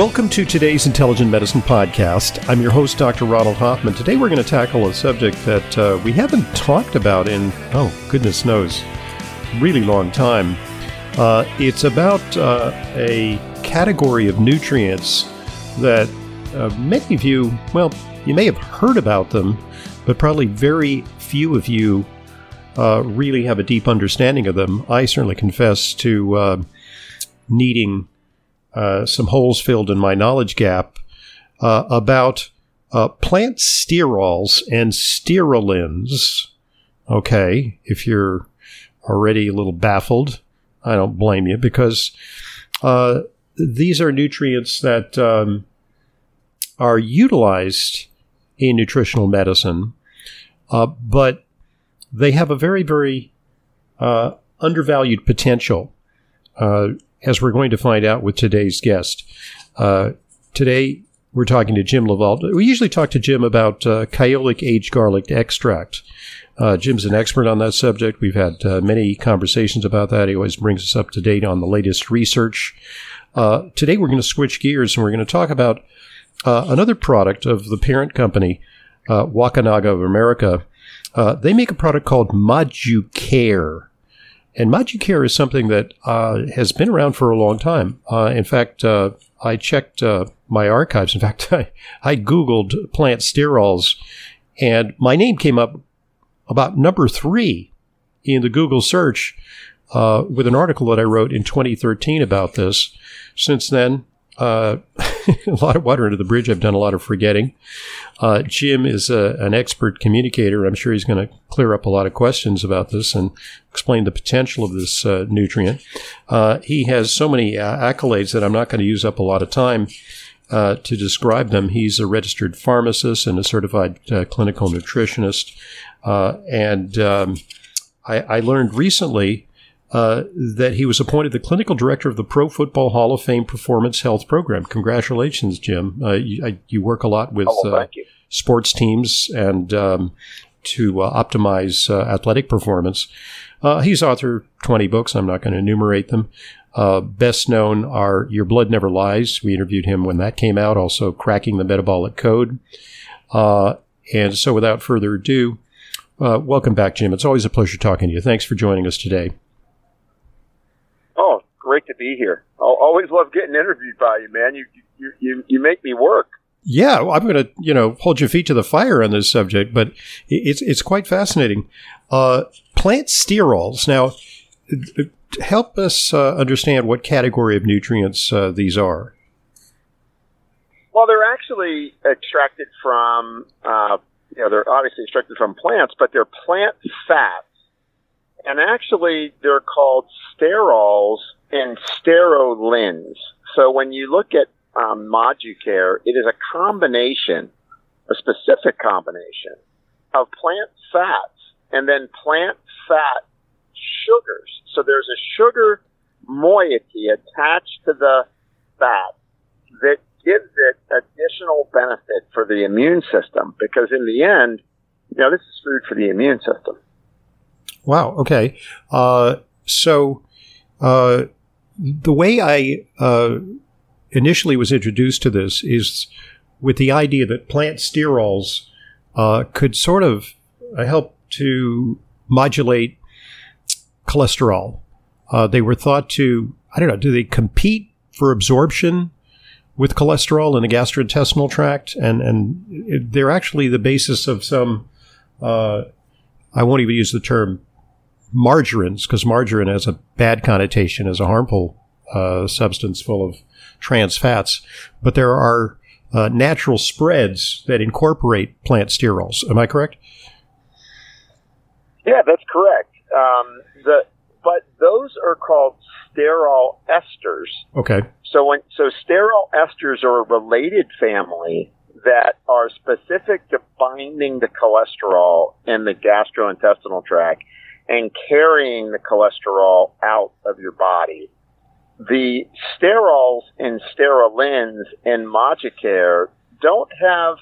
Welcome to today's Intelligent Medicine Podcast. I'm your host, Dr. Ronald Hoffman. Today we're going to tackle a subject that uh, we haven't talked about in, oh, goodness knows, really long time. Uh, it's about uh, a category of nutrients that uh, many of you, well, you may have heard about them, but probably very few of you uh, really have a deep understanding of them. I certainly confess to uh, needing uh, some holes filled in my knowledge gap uh, about uh, plant sterols and sterolins. Okay, if you're already a little baffled, I don't blame you because uh, these are nutrients that um, are utilized in nutritional medicine, uh, but they have a very, very undervalued potential, as we're going to find out with today's guest. Uh, today, we're talking to Jim LaValle. We usually talk to Jim about uh, Kyolic aged garlic extract. Uh, Jim's an expert on that subject. We've had uh, many conversations about that. He always brings us up to date on the latest research. today, we're going to switch gears and we're going to talk about another product of the parent company, Wakunaga of America, uh, they make a product called Moducare. And Moducare is something that uh, has been around for a long time. Uh, in fact, uh, I checked uh, my archives. In fact, I, I Googled plant sterols, and my name came up about number three in the Google search uh, with an article that I wrote in 2013 about this. Since then, uh, a lot of water under the bridge. I've done a lot of forgetting. Uh, Jim is a, an expert communicator. I'm sure he's going to clear up a lot of questions about this and explain the potential of this uh, nutrient. Uh, he has so many uh, accolades that I'm not going to use up a lot of time. Uh, to describe them, he's a registered pharmacist and a certified clinical nutritionist. and um, I, I learned recently uh, that he was appointed the clinical director of the Pro Football Hall of Fame Performance Health Program. Congratulations, Jim. Uh, you, I, you, work a lot with oh, uh, sports teams and um, to uh, optimize uh, athletic performance. he's authored 20 books. I'm not going to enumerate them. best known are Your Blood Never Lies. We interviewed him when that came out. Also, Cracking the Metabolic Code. and so, without further ado, welcome back, Jim. It's always a pleasure talking to you. Thanks for joining us today great to be here. I'll always love getting interviewed by you, man. You you you, you make me work. Yeah, I'm going to you know hold your feet to the fire on this subject, but it's it's quite fascinating. Uh, plant sterols now. Help us uh, understand what category of nutrients uh, these are. Well, they're actually extracted from, uh, you know, they're obviously extracted from plants, but they're plant fats. And actually, they're called sterols and sterolins. So when you look at um, Moducare, it is a combination, a specific combination of plant fats and then plant fat sugars. So there's a sugar moiety attached to the fat that gives it additional benefit for the immune system because in the end, you know, this is food for the immune system. Wow. Okay. Uh, so, uh, the way I uh, initially was introduced to this is with the idea that plant sterols uh, could sort of uh, help to modulate cholesterol. Uh, they were thought to, I don't know, do they compete for absorption with cholesterol in the gastrointestinal tract? And, and they're actually the basis of some, I won't even use the term margarines, because margarine has a bad connotation as a harmful uh, substance full of trans fats, but there are uh, natural spreads that incorporate plant sterols. Am I correct? Yeah, that's correct. Um, the but those are called sterol esters. Okay. So when so sterol esters are a related family that are specific to binding the cholesterol in the gastrointestinal tract and carrying the cholesterol out of your body. The sterols and sterolins in Moducare don't have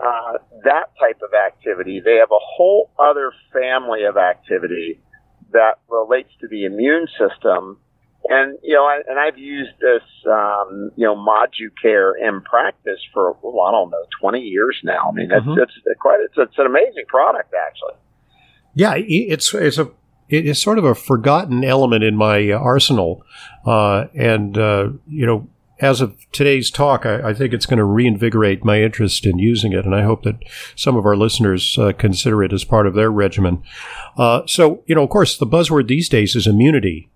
uh, that type of activity. They have a whole other family of activity that relates to the immune system And you know, I, and I've used this, um, you know, Moducare in practice for well, I don't know, twenty years now. I mean, it's mm-hmm. it's quite it's, it's an amazing product, actually. Yeah, it's it's a it's sort of a forgotten element in my arsenal, uh, and uh, you know, as of today's talk, I, I think it's going to reinvigorate my interest in using it, and I hope that some of our listeners uh, consider it as part of their regimen. Uh, so, you know, of course, the buzzword these days is immunity.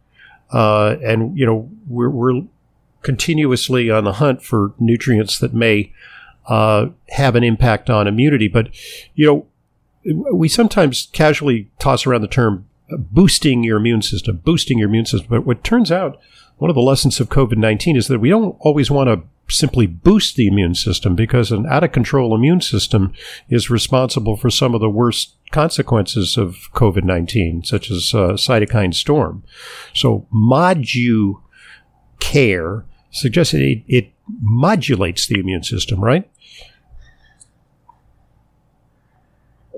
Uh, and, you know, we're, we're, continuously on the hunt for nutrients that may uh, have an impact on immunity. But, you know, we sometimes casually toss around the term boosting your immune system, boosting your immune system. But what turns out, one of the lessons of COVID 19 is that we don't always want to simply boost the immune system because an out of control immune system is responsible for some of the worst consequences of COVID 19, such as uh, cytokine storm. So, Modu care suggests it, it modulates the immune system, right?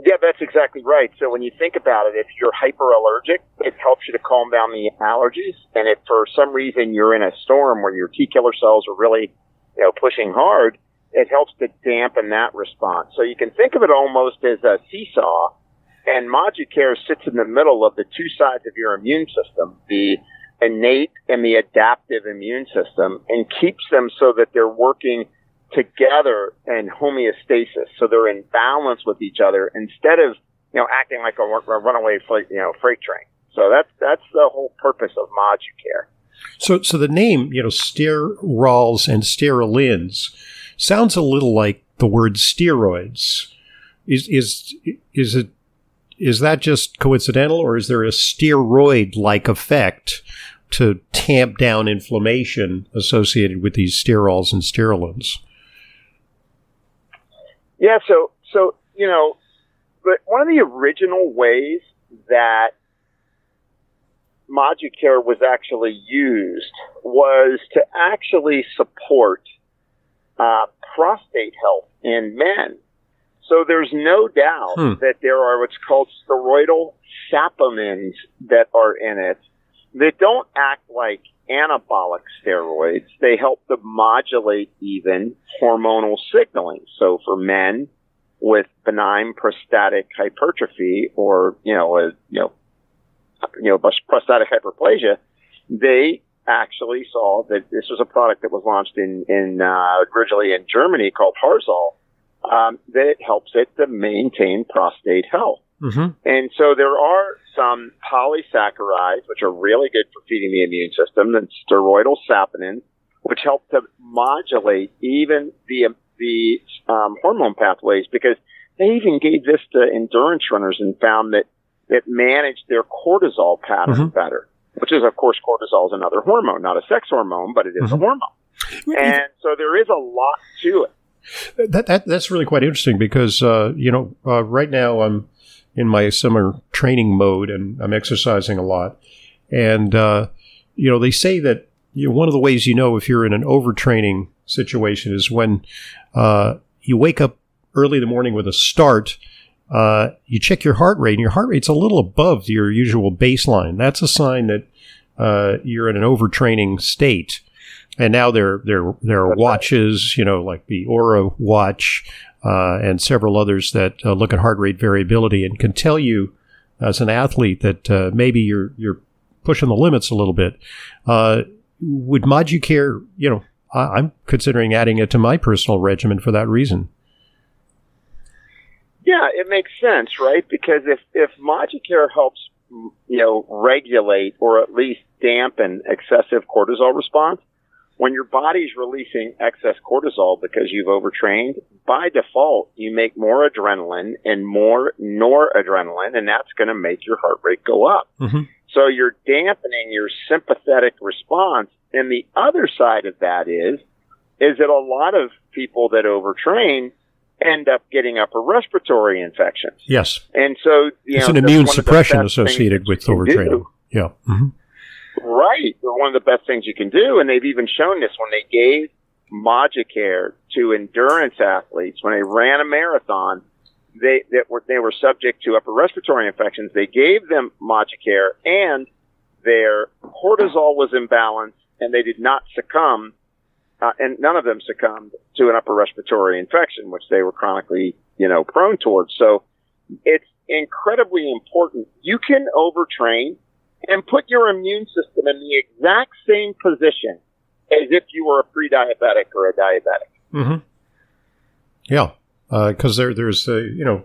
Yeah, that's exactly right. So when you think about it, if you're hyperallergic, it helps you to calm down the allergies. And if for some reason you're in a storm where your T killer cells are really you know, pushing hard, it helps to dampen that response. So you can think of it almost as a seesaw, and Moducare sits in the middle of the two sides of your immune system, the innate and the adaptive immune system, and keeps them so that they're working together in homeostasis, so they're in balance with each other instead of you know acting like a, a runaway freight, you know freight train. So that's that's the whole purpose of Moducare. So, so the name, you know, sterols and sterolins sounds a little like the word steroids. Is is is it is that just coincidental, or is there a steroid-like effect to tamp down inflammation associated with these sterols and sterolins? Yeah, so so you know, but one of the original ways that Moducare was actually used was to actually support uh, prostate health in men. So there's no doubt hmm. that there are what's called steroidal saponins that are in it that don't act like anabolic steroids. They help to modulate even hormonal signaling. So for men with benign prostatic hypertrophy or, you know, a, you know, you know, prostatic hyperplasia, they actually saw that this was a product that was launched in, in uh, originally in Germany called Harzol, um, that helps it to maintain prostate health. Mm-hmm. And so there are some polysaccharides, which are really good for feeding the immune system, and steroidal saponins, which help to modulate even the, the um, hormone pathways because they even gave this to endurance runners and found that it managed their cortisol pattern mm-hmm. better, which is, of course, cortisol is another hormone, not a sex hormone, but it is mm-hmm. a hormone. And so there is a lot to it. That, that that's really quite interesting because uh, you know uh, right now I'm in my summer training mode and I'm exercising a lot, and uh, you know they say that you know, one of the ways you know if you're in an overtraining situation is when uh, you wake up early in the morning with a start uh, you check your heart rate, and your heart rate's a little above your usual baseline. That's a sign that uh, you're in an overtraining state. And now there there there are watches, you know, like the Oura watch uh, and several others that uh, look at heart rate variability and can tell you as an athlete that uh, maybe you're you're pushing the limits a little bit. Uh, would Moducare, you know, I, I'm considering adding it to my personal regimen for that reason. Yeah, it makes sense, right? Because if if Moducare helps, you know, regulate or at least dampen excessive cortisol response, when your body's releasing excess cortisol because you've overtrained, by default, you make more adrenaline and more noradrenaline, and that's going to make your heart rate go up. Mm-hmm. So you're dampening your sympathetic response. And the other side of that is, is that a lot of people that overtrain end up getting upper respiratory infections. Yes. And so, it's know, an immune suppression associated with overtraining. Yeah. Mm-hmm. Right. One of the best things you can do. And they've even shown this when they gave Moducare to endurance athletes when they ran a marathon. They that were they were subject to upper respiratory infections. They gave them Moducare and their cortisol was imbalanced and they did not succumb, uh, and none of them succumbed to an upper respiratory infection, which they were chronically, you know, prone towards. So it's incredibly important. You can overtrain and put your immune system in the exact same position as if you were a pre-diabetic or a diabetic. Mm-hmm. Yeah, because uh, there, there's a, you know,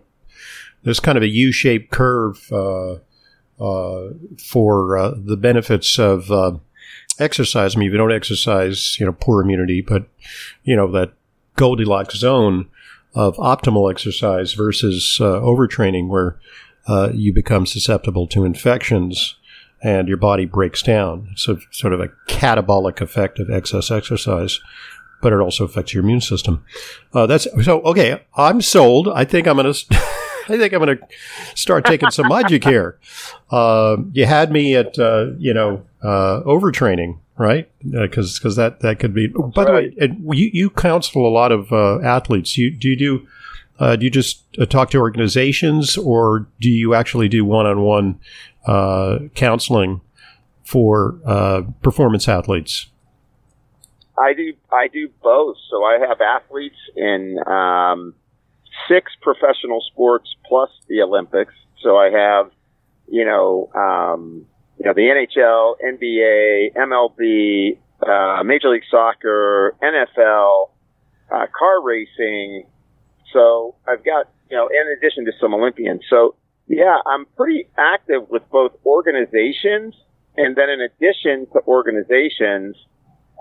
there's kind of a U-shaped curve uh, uh, for uh, the benefits of uh, exercise. I mean, if you don't exercise, you know, poor immunity, but you know that Goldilocks zone of optimal exercise versus uh, overtraining, where you become susceptible to infections and your body breaks down. So sort of a catabolic effect of excess exercise, but it also affects your immune system. Uh, that's so okay. I'm sold. I think I'm gonna. I think I'm gonna start taking some Moducare. Uh, you had me at uh, you know uh, overtraining, right? Because uh, because that that could be. By the way, you you counsel a lot of uh, athletes. You do you do. do you just talk to organizations, or do you actually do one-on-one uh, counseling for uh, performance athletes? I do. I do both. So I have athletes in um, six professional sports plus the Olympics. So I have, you know, um, you know, the NHL, NBA, MLB, uh, Major League Soccer, NFL, uh, car racing. So I've got, you know, in addition to some Olympians. So yeah, I'm pretty active with both organizations and then in addition to organizations,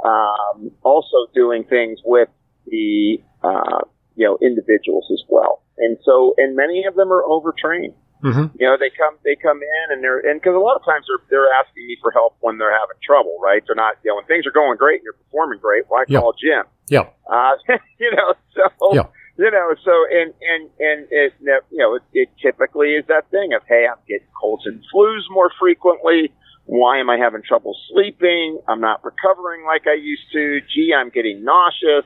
um, also doing things with the, uh, you know, individuals as well. And so, and many of them are overtrained. Mm-hmm. You know, they come, they come in and they're, and cause a lot of times they're, they're asking me for help when they're having trouble, right? They're not, you know, when things are going great and you're performing great, why call Jim? Yeah. Uh, you know, so, yeah you know, so and and and it you know it, it typically is that thing of hey, I'm getting colds and flus more frequently. Why am I having trouble sleeping? I'm not recovering like I used to. Gee, I'm getting nauseous.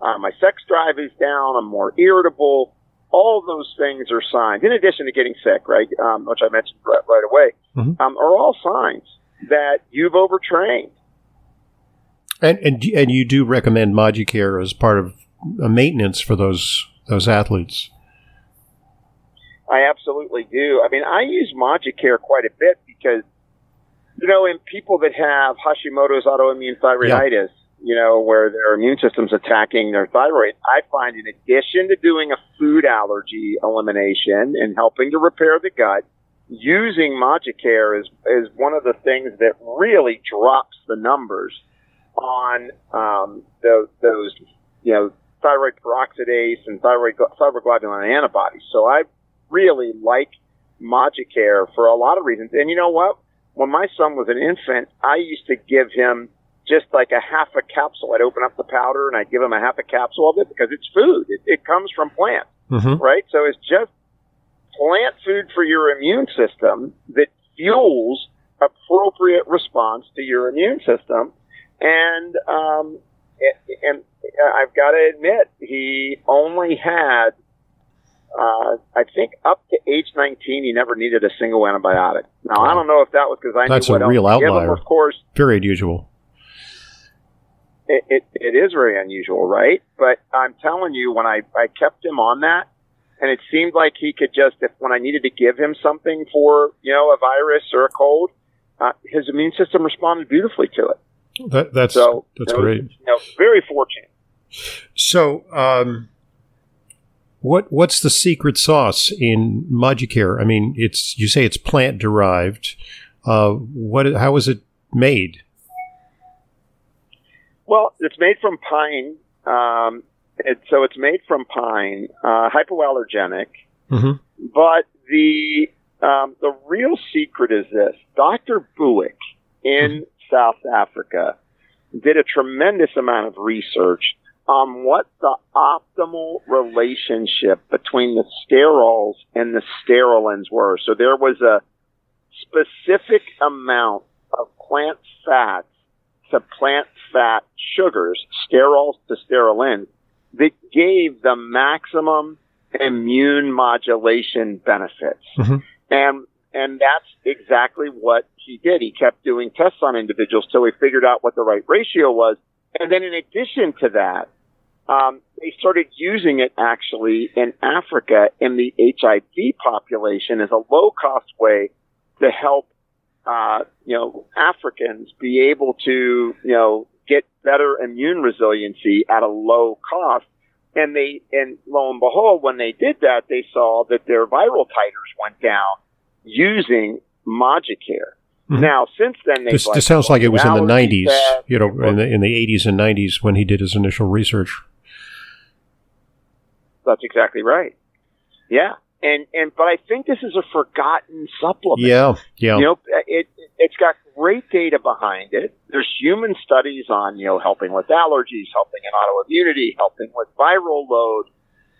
Uh, my sex drive is down. I'm more irritable. All those things are signs, in addition to getting sick, right, um, which I mentioned right, right away, mm-hmm. um, are all signs that you've overtrained. And, and and you do recommend Moducare as part of maintenance for those those athletes. I absolutely do. I mean, I use Moducare quite a bit because, you know, in people that have Hashimoto's autoimmune thyroiditis, yeah. you know, where their immune system's attacking their thyroid, I find in addition to doing a food allergy elimination and helping to repair the gut, using Moducare is, is one of the things that really drops the numbers on um, those, those, you know, thyroid peroxidase and thyroid thyroglobulin antibodies. So I really like Moducare for a lot of reasons. And you know what? When my son was an infant, I used to give him just like a half a capsule. I'd open up the powder and I'd give him a half a capsule of it because it's food. It, it comes from plants, mm-hmm. right? So it's just plant food for your immune system that fuels appropriate response to your immune system. And um, and I've got to admit, he only had, uh, I think, up to age 19, he never needed a single antibiotic. Now. I don't know if that was because I That's knew what a real else outlier. Him, of course, very unusual. It, it, it is very unusual, right? But I'm telling you, when I, I kept him on that, and it seemed like he could just, if when I needed to give him something for, you know, a virus or a cold, uh, his immune system responded beautifully to it. That, that's so, that's great. You know, very fortunate. So, um, what what's the secret sauce in Moducare? I mean, it's you say it's plant derived. Uh, what? How is it made? Well, it's made from pine. Um, it, so it's made from pine, uh, hypoallergenic. Mm-hmm. But the um, the real secret is this: Dr. Bouic in South Africa did a tremendous amount of research on what the optimal relationship between the sterols and the sterolins were. So there was a specific amount of plant fats to plant fat sugars, sterols to sterolins, that gave the maximum immune modulation benefits. Mm-hmm. And and that's exactly what he did. He kept doing tests on individuals till he figured out what the right ratio was. And then in addition to that, um, they started using it actually in Africa in the HIV population as a low cost way to help, uh, you know, Africans be able to, you know, get better immune resiliency at a low cost. And they, and lo and behold, when they did that, they saw that their viral titers went down using Moducare. Mm-hmm. Now, since then, this, this sounds like it was in the '90s, you know, in the in the '80s and '90s when he did his initial research. That's exactly right. Yeah, and and but I think this is a forgotten supplement. Yeah, yeah. You know, it it's got great data behind it. There's human studies on you know helping with allergies, helping in autoimmunity, helping with viral load,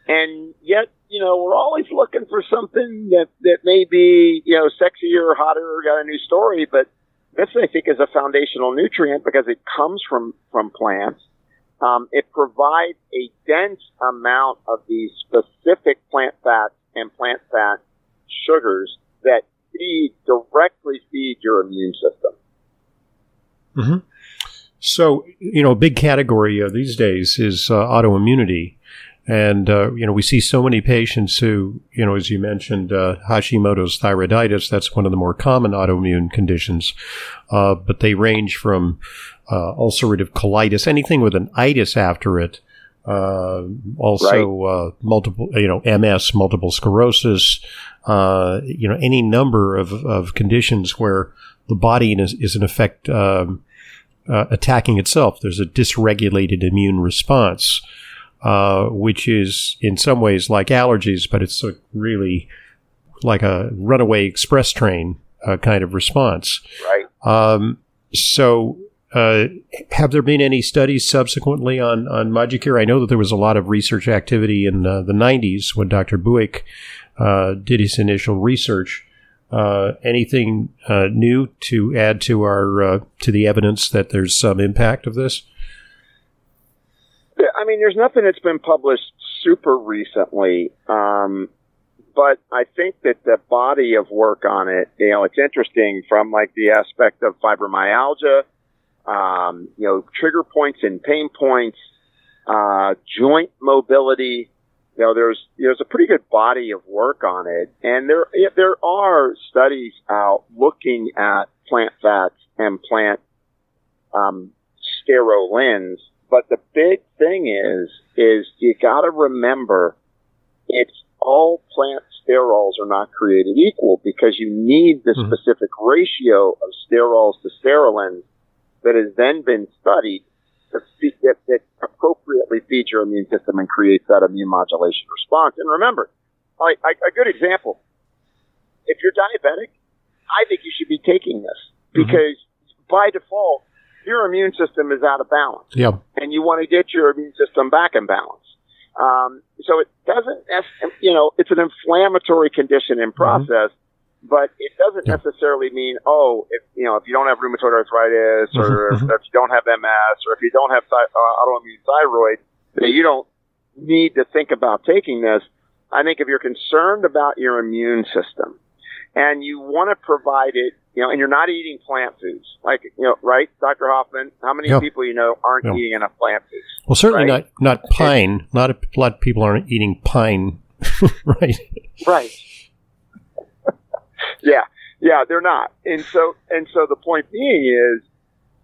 and yet you know we're always looking for something that that may be you know sexier or hotter or got a new story, but this I think is a foundational nutrient because it comes from from plants um, it provides a dense amount of these specific plant fats and plant fat sugars that feed directly feed your immune system. Mm-hmm. So, you know, a big category uh, these days is uh, autoimmunity. And, uh, you know, we see so many patients who, you know, as you mentioned, uh, Hashimoto's thyroiditis, that's one of the more common autoimmune conditions. Uh, but they range from uh, ulcerative colitis, anything with an itis after it. Uh, also, right. uh, multiple, you know, MS, multiple sclerosis, uh, you know, any number of, of conditions where the body is, is in effect um, uh, attacking itself. There's a dysregulated immune response, uh, which is in some ways like allergies, but it's a really like a runaway express train uh, kind of response. Right. Um, so uh, have there been any studies subsequently on on Moducare? I know that there was a lot of research activity in uh, the 90s when Dr. Bouic uh, did his initial research. Uh, anything uh, new to add to our uh, to the evidence that there's some impact of this? I mean, there's nothing that's been published super recently. Um, but I think that the body of work on it, you know, it's interesting from like the aspect of fibromyalgia, um, you know, trigger points and pain points, uh, joint mobility. You know, there's there's a pretty good body of work on it, and there there are studies out looking at plant fats and plant um, sterolins. But the big thing is is you got to remember it's all plant sterols are not created equal because you need the mm-hmm. specific ratio of sterols to sterolins that has then been studied that, that appropriately feeds your immune system and creates that immune modulation response. And remember, a, a good example, if you're diabetic, I think you should be taking this mm-hmm. because mm-hmm. by default, your immune system is out of balance. Yep. And you want to get your immune system back in balance. Um, so it doesn't, you know, it's an inflammatory condition in mm-hmm. process. Mm-hmm but it doesn't yeah. necessarily mean oh if you know if you don't have rheumatoid arthritis or mm-hmm. if, if, you don't have MS or if you don't have th- uh, autoimmune thyroid that you don't need to think about taking this. I think if you're concerned about your immune system and you want to provide it, you know, and you're not eating plant foods, like you know, right, Dr. Hoffman? How many people you know aren't eating enough plant foods? Well, certainly right? not not pine. Not a lot of people aren't eating pine, right? Right. Yeah, yeah, they're not. And so, and so the point being is,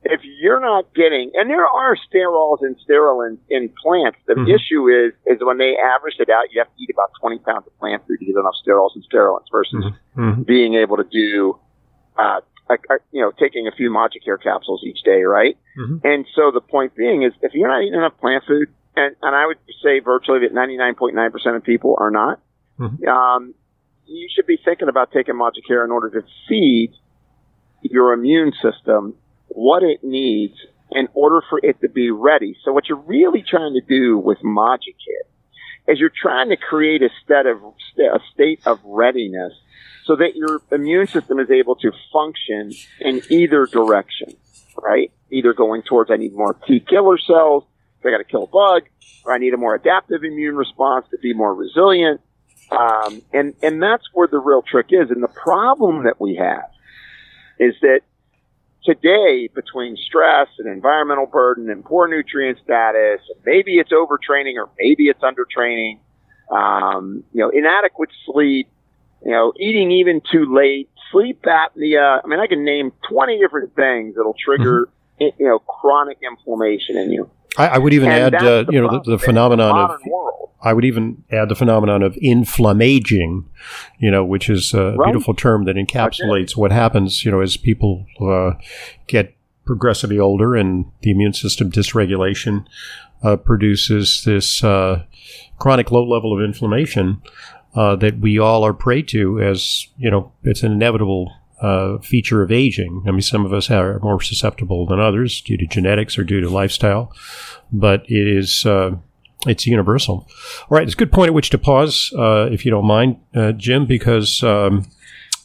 if you're not getting, and there are sterols and sterolins in plants. The mm-hmm. issue is, is when they average it out, you have to eat about 20 pounds of plant food to get enough sterols and sterolins versus mm-hmm. mm-hmm. being able to do, uh, a, a, you know, taking a few Moducare capsules each day, right? Mm-hmm. And so the point being is, if you're not eating enough plant food, and, and I would say virtually that 99.9% of people are not, mm-hmm. um, you should be thinking about taking Moducare in order to feed your immune system what it needs in order for it to be ready. So what you're really trying to do with Moducare is you're trying to create a state of a state of readiness so that your immune system is able to function in either direction, right? Either going towards I need more T killer cells, I got to kill a bug, or I need a more adaptive immune response to be more resilient, Um, and, and that's where the real trick is. And the problem that we have is that today between stress and environmental burden and poor nutrient status, maybe it's overtraining or maybe it's undertraining, um, you know, inadequate sleep, you know, eating even too late, sleep apnea. I mean, I can name 20 different things that'll trigger, mm-hmm. you know, chronic inflammation in you. I, I would even and add, uh, you know, the, the phenomenon of. World. I would even add the phenomenon of inflammaging, you know, which is a right. beautiful term that encapsulates okay. what happens, you know, as people uh, get progressively older and the immune system dysregulation uh, produces this uh, chronic low level of inflammation uh, that we all are prey to as, you know, it's an inevitable uh, feature of aging. I mean, some of us are more susceptible than others due to genetics or due to lifestyle, but it is uh, it's universal. All right, it's a good point at which to pause, uh, if you don't mind, uh, Jim, because um,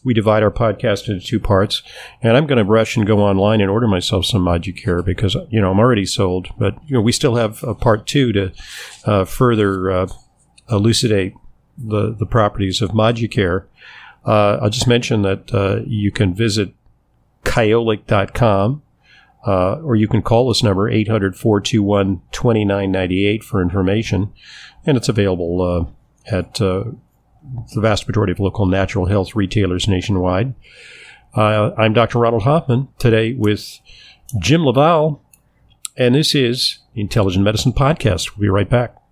we divide our podcast into two parts, and I'm going to rush and go online and order myself some Moducare because you know I'm already sold, but you know we still have a part two to uh, further uh, elucidate the the properties of Moducare. Uh, I'll just mention that uh, you can visit kyolic.com uh, or you can call this number 800 421 2998 for information. And it's available uh, at uh, the vast majority of local natural health retailers nationwide. Uh, I'm Dr. Ronald Hoffman today with Jim LaValle, and this is the Intelligent Medicine Podcast. We'll be right back.